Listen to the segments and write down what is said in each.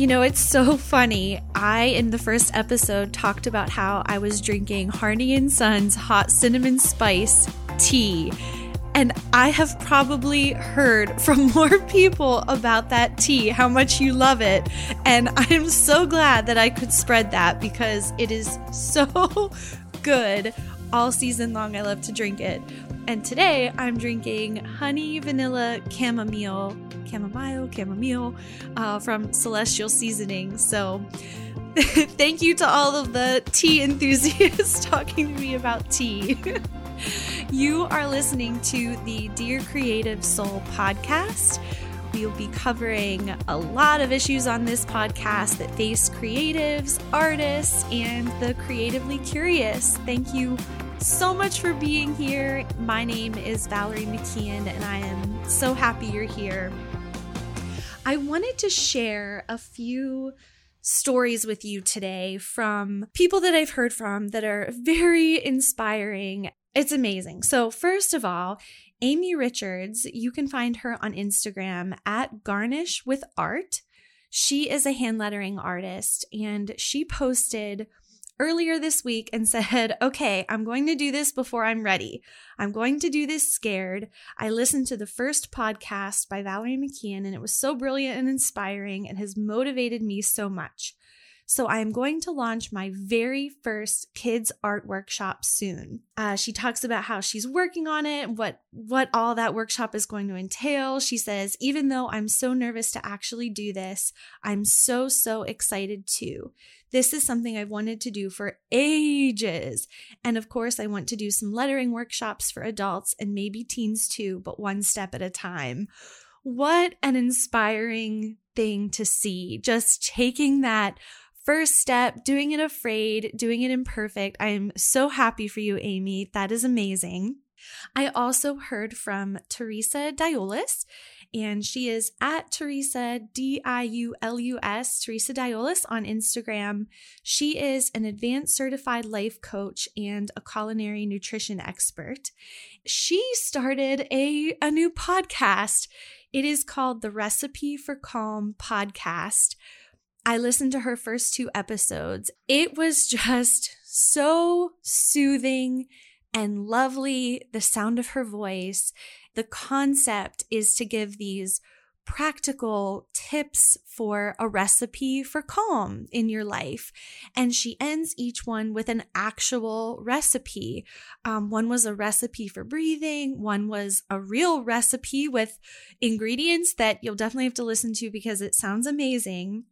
You know, it's so funny. I, in the first episode, talked about how I was drinking Harney and Sons hot cinnamon spice tea. And I have probably heard from more people about that tea, how much you love it. And I'm so glad that I could spread that because it is so good all season long. I love to drink it. And today I'm drinking honey vanilla chamomile, chamomile, chamomile uh, from Celestial Seasoning. So thank you to all of the tea enthusiasts talking to me about tea. you are listening to the Dear Creative Soul podcast. We'll be covering a lot of issues on this podcast that face creatives, artists, and the creatively curious. Thank you so much for being here. My name is Valerie McKeehan, and I am so happy you're here. I wanted to share a few stories with you today from people that I've heard from that are very inspiring. It's amazing. So, first of all, Amy Richards, you can find her on Instagram at Garnish with Art. She is a hand lettering artist and she posted earlier this week and said, Okay, I'm going to do this before I'm ready. I'm going to do this scared. I listened to the first podcast by Valerie McKeehan and it was so brilliant and inspiring and has motivated me so much. So I am going to launch my very first kids art workshop soon. Uh, she talks about how she's working on it, what what all that workshop is going to entail. She says, even though I'm so nervous to actually do this, I'm so so excited too. This is something I've wanted to do for ages. And of course, I want to do some lettering workshops for adults and maybe teens too, but one step at a time. What an inspiring thing to see. Just taking that first step, doing it afraid, doing it imperfect. I am so happy for you, Amy. That is amazing. I also heard from Teresa Diulus, and she is at Teresa, D I U L U S, Teresa Diulus on Instagram. She is an advanced certified life coach and a culinary nutrition expert. She started a, a new podcast. It is called the Recipe for Calm podcast I listened to her first two episodes. It was just so soothing and lovely. The sound of her voice. The concept is to give these practical tips for a recipe for calm in your life. And she ends each one with an actual recipe. Um, one was a recipe for breathing, one was a real recipe with ingredients that you'll definitely have to listen to because it sounds amazing.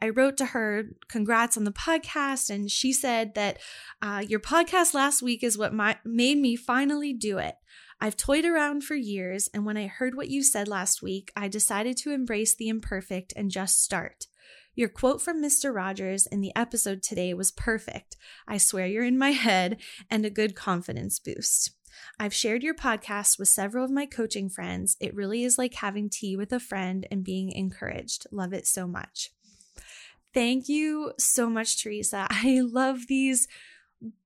I wrote to her, congrats on the podcast. And she said that uh, your podcast last week is what my, made me finally do it. I've toyed around for years, and when I heard what you said last week, I decided to embrace the imperfect and just start. Your quote from Mr. Rogers in the episode today was perfect. I swear you're in my head and a good confidence boost. I've shared your podcast with several of my coaching friends. It really is like having tea with a friend and being encouraged. Love it so much. Thank you so much, Teresa. I love these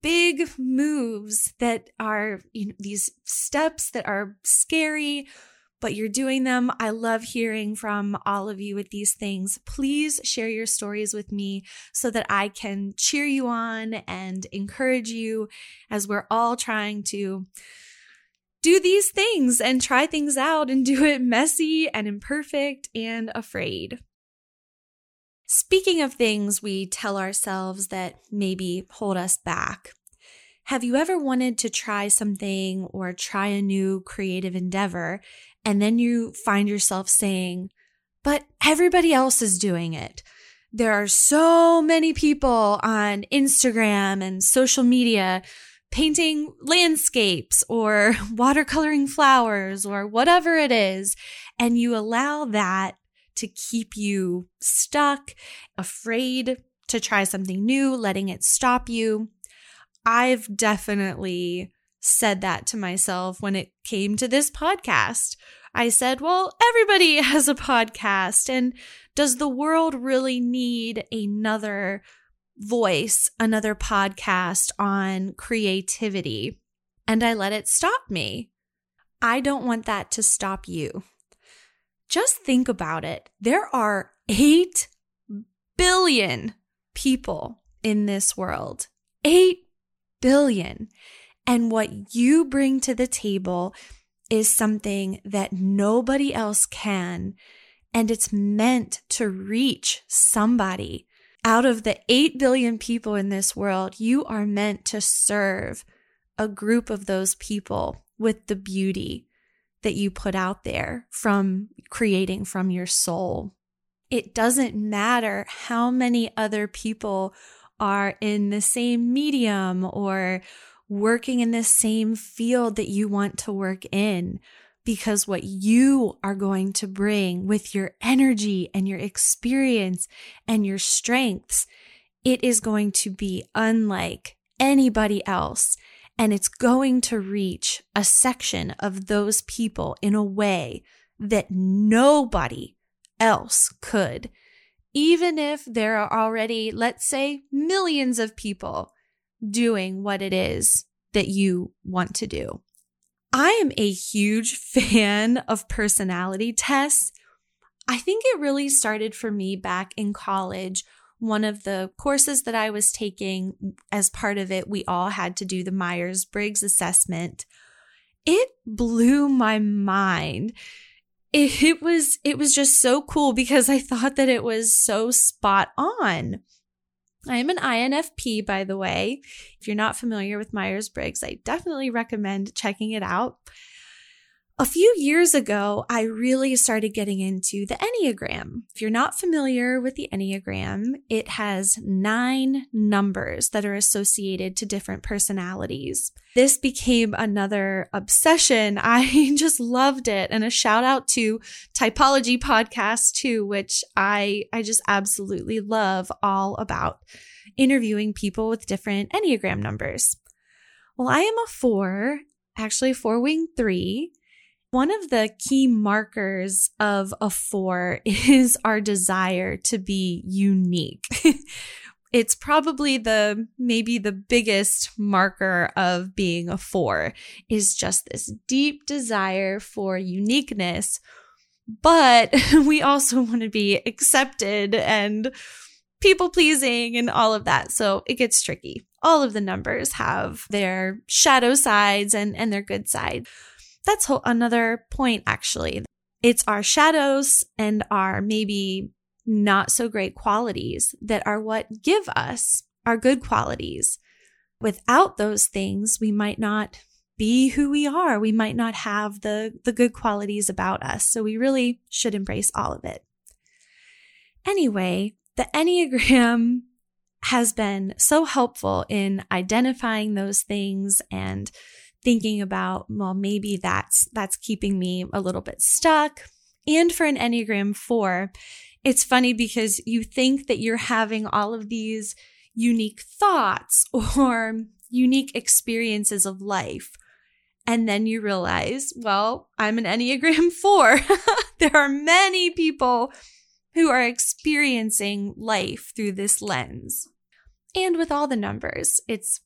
big moves that are you know, these steps that are scary, but you're doing them. I love hearing from all of you with these things. Please share your stories with me so that I can cheer you on and encourage you as we're all trying to do these things and try things out and do it messy and imperfect and afraid. Speaking of things we tell ourselves that maybe hold us back, have you ever wanted to try something or try a new creative endeavor and then you find yourself saying, but everybody else is doing it? There are so many people on Instagram and social media painting landscapes or watercoloring flowers or whatever it is. And you allow that to keep you stuck, afraid to try something new, letting it stop you. I've definitely said that to myself when it came to this podcast. I said, well, everybody has a podcast. And does the world really need another voice, another podcast on creativity? And I let it stop me. I don't want that to stop you just think about it. There are 8 billion people in this world. 8 billion. And what you bring to the table is something that nobody else can. And it's meant to reach somebody. Out of the 8 billion people in this world, you are meant to serve a group of those people with the beauty that you put out there from creating from your soul. It doesn't matter how many other people are in the same medium or working in the same field that you want to work in because what you are going to bring with your energy and your experience and your strengths, it is going to be unlike anybody else. And it's going to reach a section of those people in a way that nobody else could. Even if there are already, let's say, millions of people doing what it is that you want to do. I am a huge fan of personality tests. I think it really started for me back in college. One of the courses that I was taking, as part of it, we all had to do the Myers Briggs assessment. It blew my mind. It, it was it was just so cool because I thought that it was so spot on. I am an INFP, by the way. If you're not familiar with Myers Briggs, I definitely recommend checking it out. A few years ago, I really started getting into the Enneagram. If you're not familiar with the Enneagram, it has nine numbers that are associated to different personalities. This became another obsession. I just loved it. And a shout out to Typology Podcast too, which I, I just absolutely love all about interviewing people with different Enneagram numbers. Well, I am a four, actually four wing three. One of the key markers of a four is our desire to be unique. it's probably the maybe the biggest marker of being a four is just this deep desire for uniqueness. But we also want to be accepted and people pleasing and all of that. So it gets tricky. All of the numbers have their shadow sides and, and their good side that's another point, actually. It's our shadows and our maybe not so great qualities that are what give us our good qualities. Without those things, we might not be who we are. We might not have the, the good qualities about us. So we really should embrace all of it. Anyway, the Enneagram has been so helpful in identifying those things and thinking about, well, maybe that's, that's keeping me a little bit stuck. And for an Enneagram 4, it's funny because you think that you're having all of these unique thoughts or unique experiences of life. And then you realize, well, I'm an Enneagram 4. there are many people who are experiencing life through this lens. And with all the numbers, it's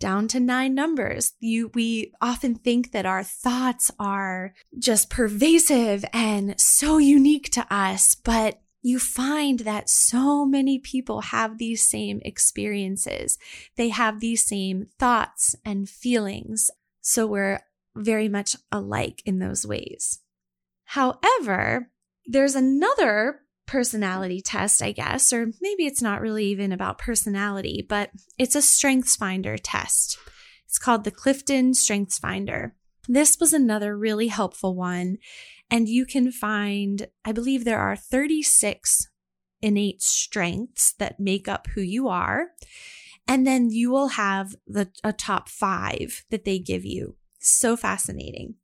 down to nine numbers. You, we often think that our thoughts are just pervasive and so unique to us, but you find that so many people have these same experiences. They have these same thoughts and feelings. So we're very much alike in those ways. However, there's another personality test, I guess, or maybe it's not really even about personality, but it's a strengths finder test. It's called the Clifton Strengths Finder. This was another really helpful one. And you can find, I believe there are 36 innate strengths that make up who you are. And then you will have the, a top five that they give you. So fascinating.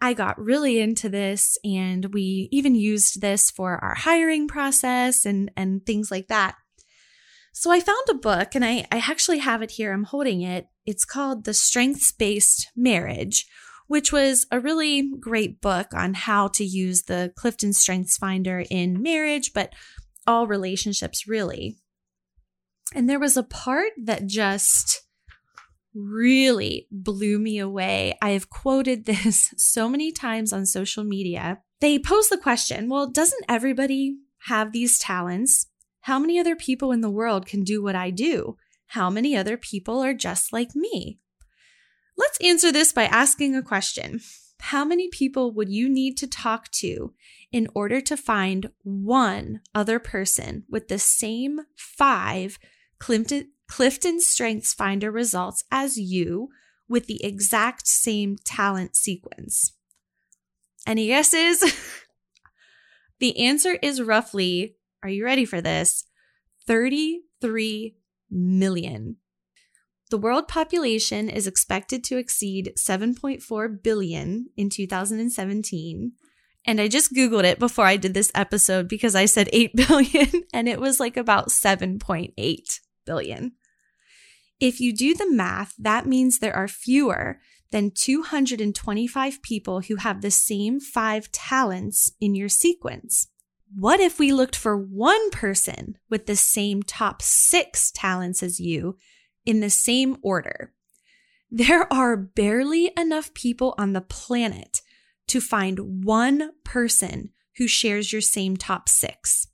I got really into this and we even used this for our hiring process and, and things like that. So I found a book and I, I actually have it here. I'm holding it. It's called The Strengths Based Marriage, which was a really great book on how to use the Clifton Strengths Finder in marriage, but all relationships really. And there was a part that just really blew me away. I have quoted this so many times on social media. They pose the question well, doesn't everybody have these talents? How many other people in the world can do what I do? How many other people are just like me? Let's answer this by asking a question. How many people would you need to talk to in order to find one other person with the same five Clifton Strengths Finder results as you with the exact same talent sequence? Any guesses? the answer is roughly, are you ready for this? 33 million. The world population is expected to exceed 7.4 billion in 2017. And I just Googled it before I did this episode because I said 8 billion and it was like about 7.8 billion. If you do the math, that means there are fewer than 225 people who have the same five talents in your sequence. What if we looked for one person with the same top six talents as you in the same order? There are barely enough people on the planet to find one person who shares your same top six.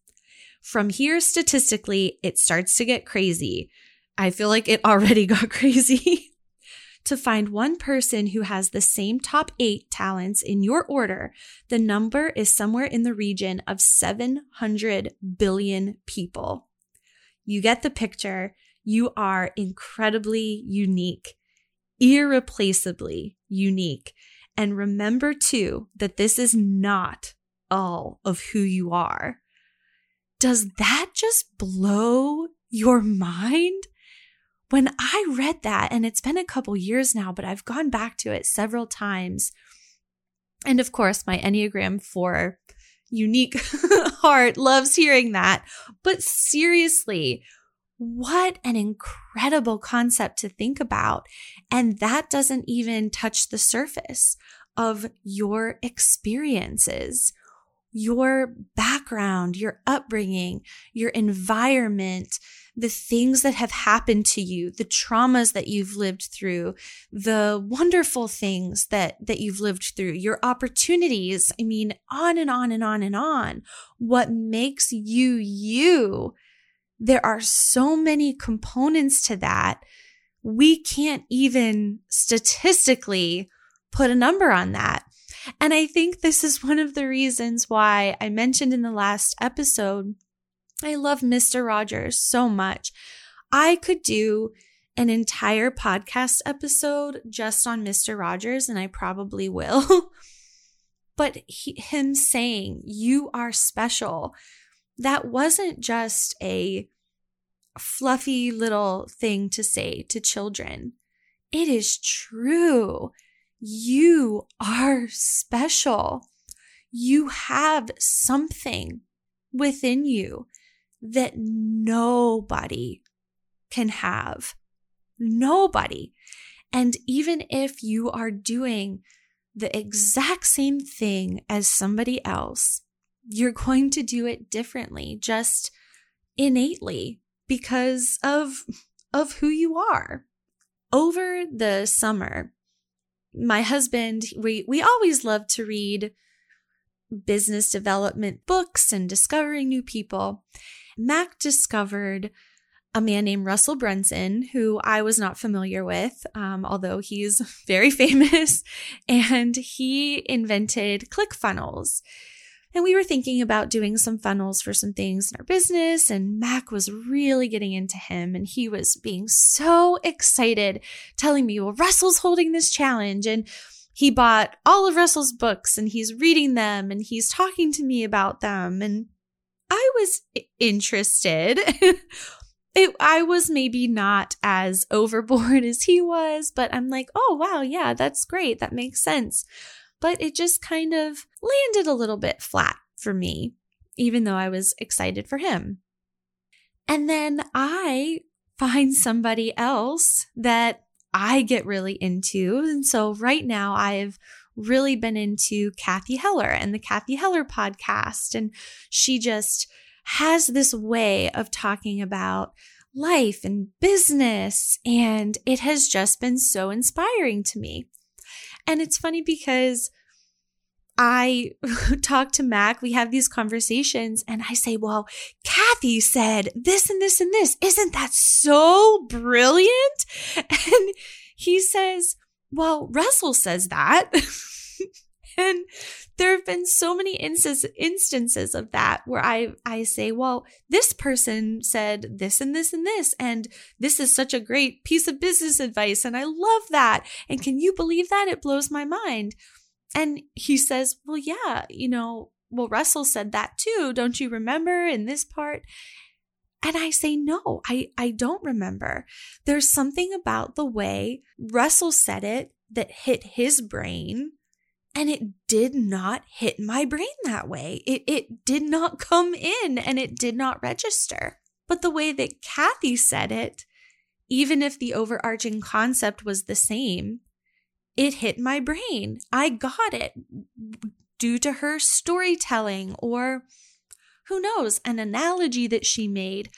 From here, statistically, it starts to get crazy. I feel like it already got crazy. to find one person who has the same top eight talents in your order, the number is somewhere in the region of 700 billion people. You get the picture. You are incredibly unique, irreplaceably unique. And remember too that this is not all of who you are. Does that just blow your mind? when I read that, and it's been a couple years now, but I've gone back to it several times. And of course, my Enneagram 4 unique heart loves hearing that. But seriously, what an incredible concept to think about. And that doesn't even touch the surface of your experiences, your background, your upbringing, your environment, the things that have happened to you, the traumas that you've lived through, the wonderful things that, that you've lived through, your opportunities. I mean, on and on and on and on. What makes you you? There are so many components to that. We can't even statistically put a number on that. And I think this is one of the reasons why I mentioned in the last episode I love Mr. Rogers so much. I could do an entire podcast episode just on Mr. Rogers, and I probably will. but he, him saying, You are special, that wasn't just a fluffy little thing to say to children. It is true. You are special. You have something within you that nobody can have. Nobody. And even if you are doing the exact same thing as somebody else, you're going to do it differently, just innately because of, of who you are. Over the summer, my husband, we, we always love to read business development books and discovering new people. Mac discovered a man named Russell Brunson, who I was not familiar with, um, although he's very famous, and he invented ClickFunnels. And we were thinking about doing some funnels for some things in our business, and Mac was really getting into him, and he was being so excited, telling me, Well, Russell's holding this challenge, and he bought all of Russell's books and he's reading them and he's talking to me about them. And I was interested. it, I was maybe not as overboard as he was, but I'm like, oh, wow, yeah, that's great. That makes sense. But it just kind of landed a little bit flat for me, even though I was excited for him. And then I find somebody else that I get really into. And so right now I've really been into Cathy Heller and the Cathy Heller podcast. And she just has this way of talking about life and business. And it has just been so inspiring to me. And it's funny because I talk to Mac, we have these conversations, and I say, Well, Cathy said this and this and this. Isn't that so brilliant? And he says, Well, Russell says that. and there have been so many instances of that where I, I say, well, this person said this and this and this, and this is such a great piece of business advice. And I love that. And can you believe that? It blows my mind. And he says, well, yeah, you know, well, Russell said that too. Don't you remember in this part? And I say, no, I, I don't remember. There's something about the way Russell said it that hit his brain and it did not hit my brain that way. It, it did not come in and it did not register. But the way that Cathy said it, even if the overarching concept was the same, it hit my brain. I got it due to her storytelling or who knows, an analogy that she made.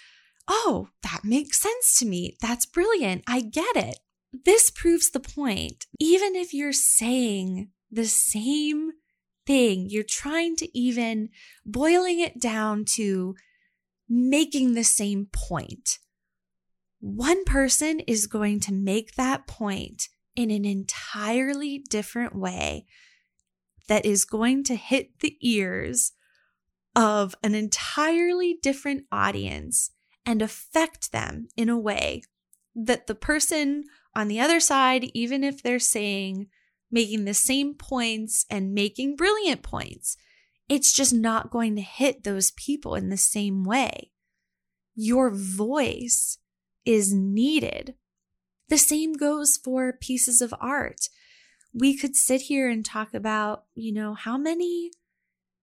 Oh, that makes sense to me. That's brilliant. I get it. This proves the point. Even if you're saying the same thing. You're trying to even boiling it down to making the same point. One person is going to make that point in an entirely different way that is going to hit the ears of an entirely different audience and affect them in a way that the person on the other side, even if they're saying making the same points and making brilliant points. It's just not going to hit those people in the same way. Your voice is needed. The same goes for pieces of art. We could sit here and talk about, you know, how many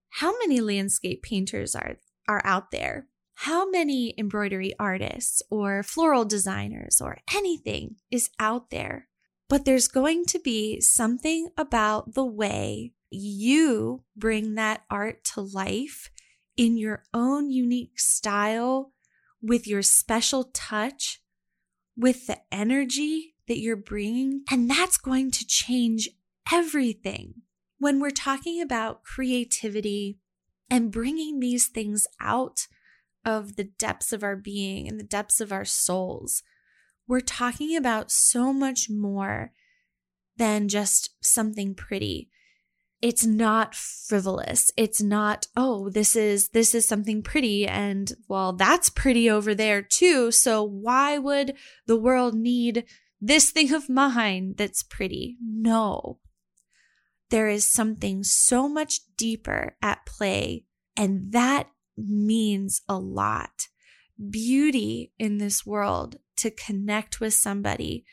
how many landscape painters are are out there? How many embroidery artists or floral designers or anything is out there? But there's going to be something about the way you bring that art to life in your own unique style with your special touch, with the energy that you're bringing. And that's going to change everything. When we're talking about creativity and bringing these things out of the depths of our being and the depths of our souls, we're talking about so much more than just something pretty. It's not frivolous. It's not, oh, this is this is something pretty and well, that's pretty over there too. So why would the world need this thing of mine that's pretty? No. There is something so much deeper at play and that means a lot. Beauty in this world to connect with somebody,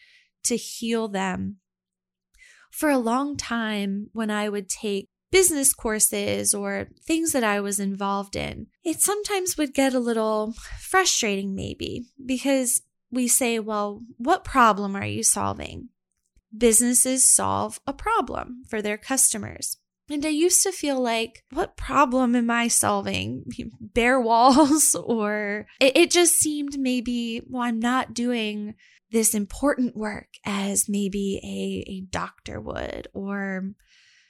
to heal them. For a long time, when I would take business courses or things that I was involved in, it sometimes would get a little frustrating, maybe, because we say, well, what problem are you solving? Businesses solve a problem for their customers. And I used to feel like, what problem am I solving? Bare walls? or it, just seemed maybe, well, I'm not doing this important work as maybe a, a doctor would, or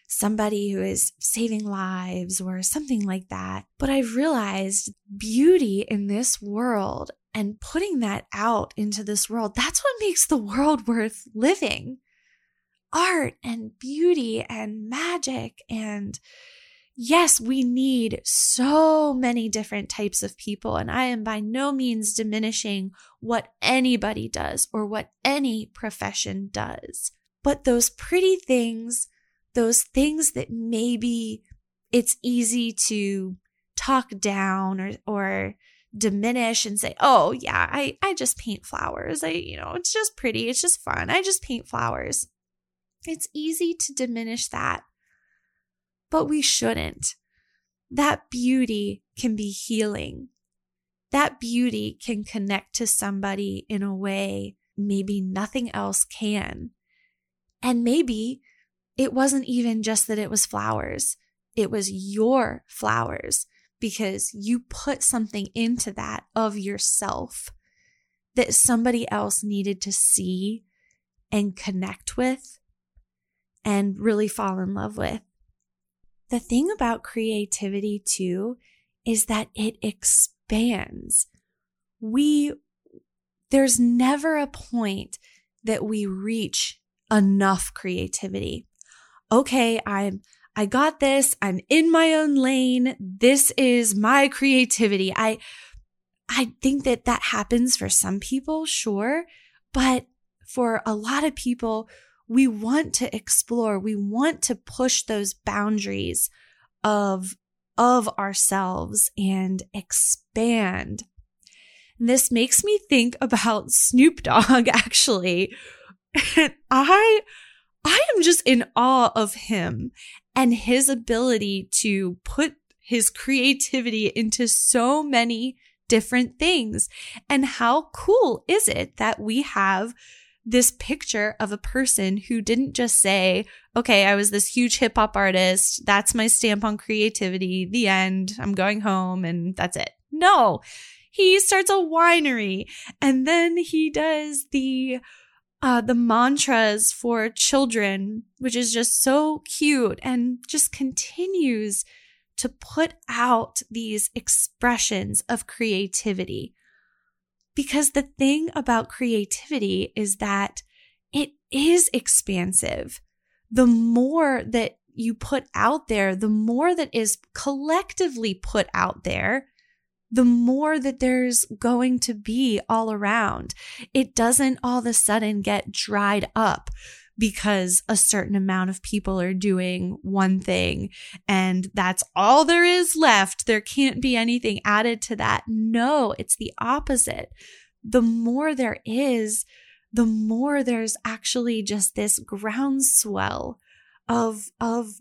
somebody who is saving lives, or something like that. But I've realized beauty in this world and putting that out into this world, that's what makes the world worth living art and beauty and magic. And yes, we need so many different types of people. And I am by no means diminishing what anybody does or what any profession does. But those pretty things, those things that maybe it's easy to talk down or, or diminish and say, oh, yeah, I, I just paint flowers. I, you know, it's just pretty. It's just fun. I just paint flowers. It's easy to diminish that, but we shouldn't. That beauty can be healing. That beauty can connect to somebody in a way maybe nothing else can. And maybe it wasn't even just that it was flowers, it was your flowers because you put something into that of yourself that somebody else needed to see and connect with and really fall in love with. The thing about creativity too is that it expands. We, there's never a point that we reach enough creativity. Okay, I'm, I got this. I'm in my own lane. This is my creativity. I, I think that that happens for some people, sure. But for a lot of people, we want to explore, we want to push those boundaries of, of ourselves and expand. This makes me think about Snoop Dogg, actually. I, I am just in awe of him and his ability to put his creativity into so many different things. And how cool is it that we have this picture of a person who didn't just say, okay, I was this huge hip hop artist. That's my stamp on creativity. The end. I'm going home and that's it. No, he starts a winery and then he does the uh, the mantras for children, which is just so cute and just continues to put out these expressions of creativity. Because the thing about creativity is that it is expansive. The more that you put out there, the more that is collectively put out there, the more that there's going to be all around. It doesn't all of a sudden get dried up because a certain amount of people are doing one thing and that's all there is left. There can't be anything added to that. No, it's the opposite. The more there is, the more there's actually just this groundswell of, of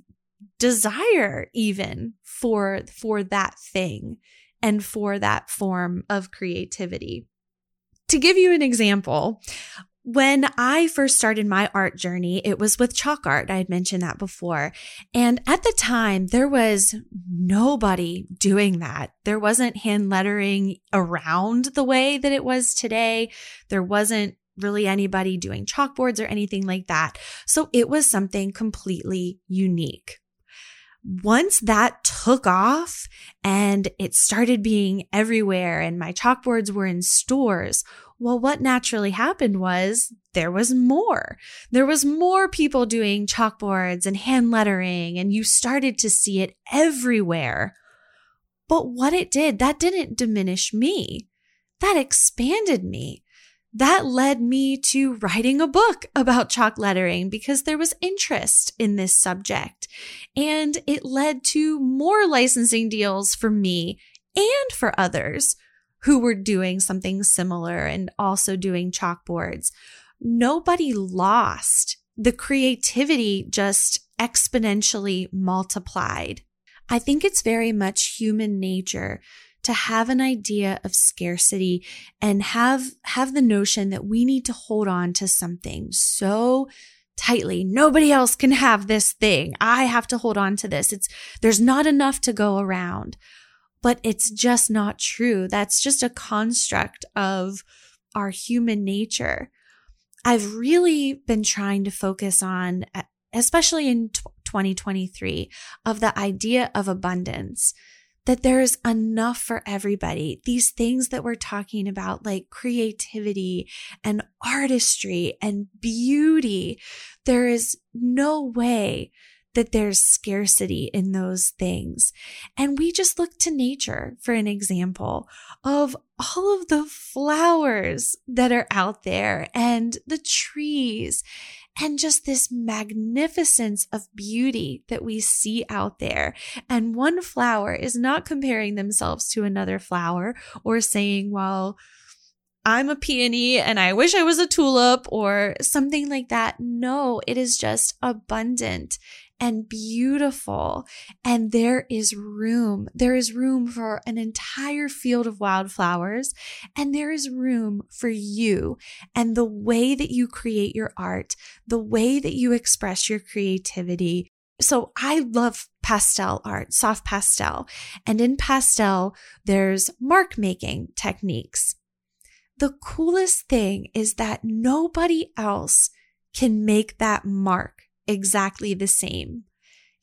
desire even for, for that thing and for that form of creativity. To give you an example, when I first started my art journey, it was with chalk art. I had mentioned that before. And at the time, there was nobody doing that. There wasn't hand lettering around the way that it was today. There wasn't really anybody doing chalkboards or anything like that. So it was something completely unique once that took off and it started being everywhere and my chalkboards were in stores, well, what naturally happened was there was more. There was more people doing chalkboards and hand lettering, and you started to see it everywhere. But what it did, that didn't diminish me. That expanded me that led me to writing a book about chalk lettering because there was interest in this subject. And it led to more licensing deals for me and for others who were doing something similar and also doing chalkboards. Nobody lost. The creativity just exponentially multiplied. I think it's very much human nature to have an idea of scarcity and have, have the notion that we need to hold on to something so tightly. Nobody else can have this thing. I have to hold on to this. It's, there's not enough to go around, but it's just not true. That's just a construct of our human nature. I've really been trying to focus on, especially in 2023, of the idea of abundance that there's enough for everybody. These things that we're talking about, like creativity and artistry and beauty, there is no way that there's scarcity in those things. And we just look to nature for an example of all of the flowers that are out there and the trees and just this magnificence of beauty that we see out there. And one flower is not comparing themselves to another flower or saying, well, I'm a peony and I wish I was a tulip or something like that. No, it is just abundant and beautiful. And there is room. There is room for an entire field of wildflowers. And there is room for you and the way that you create your art, the way that you express your creativity. So I love pastel art, soft pastel. And in pastel, there's mark making techniques. The coolest thing is that nobody else can make that mark exactly the same.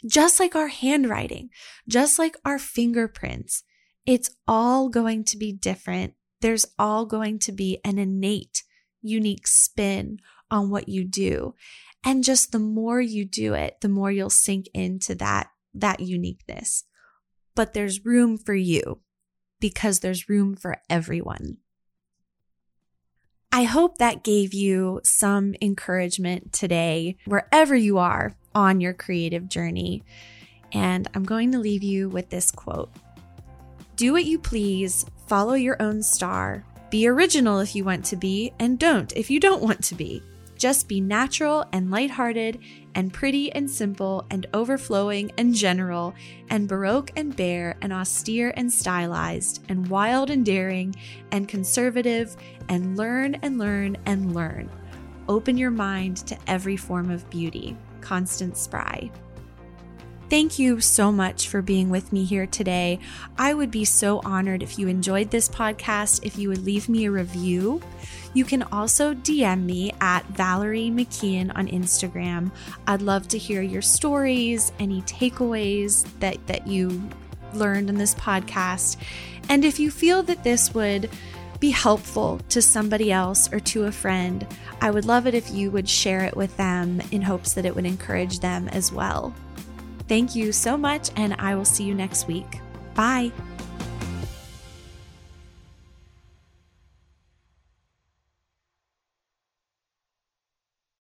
just like our handwriting, just like our fingerprints. It's all going to be different. There's all going to be an innate, unique spin on what you do. And just the more you do it, the more you'll sink into that, that uniqueness. But there's room for you because there's room for everyone. I hope that gave you some encouragement today, wherever you are on your creative journey. And I'm going to leave you with this quote Do what you please, follow your own star, be original if you want to be, and don't if you don't want to be. Just be natural and lighthearted and pretty and simple and overflowing and general and baroque and bare and austere and stylized and wild and daring and conservative and learn and learn and learn. Open your mind to every form of beauty. Constance Spry. Thank you so much for being with me here today. I would be so honored if you enjoyed this podcast, if you would leave me a review. You can also DM me at Valerie McKeehan on Instagram. I'd love to hear your stories, any takeaways that, that you learned in this podcast. And if you feel that this would be helpful to somebody else or to a friend, I would love it if you would share it with them in hopes that it would encourage them as well. Thank you so much, and I will see you next week. Bye.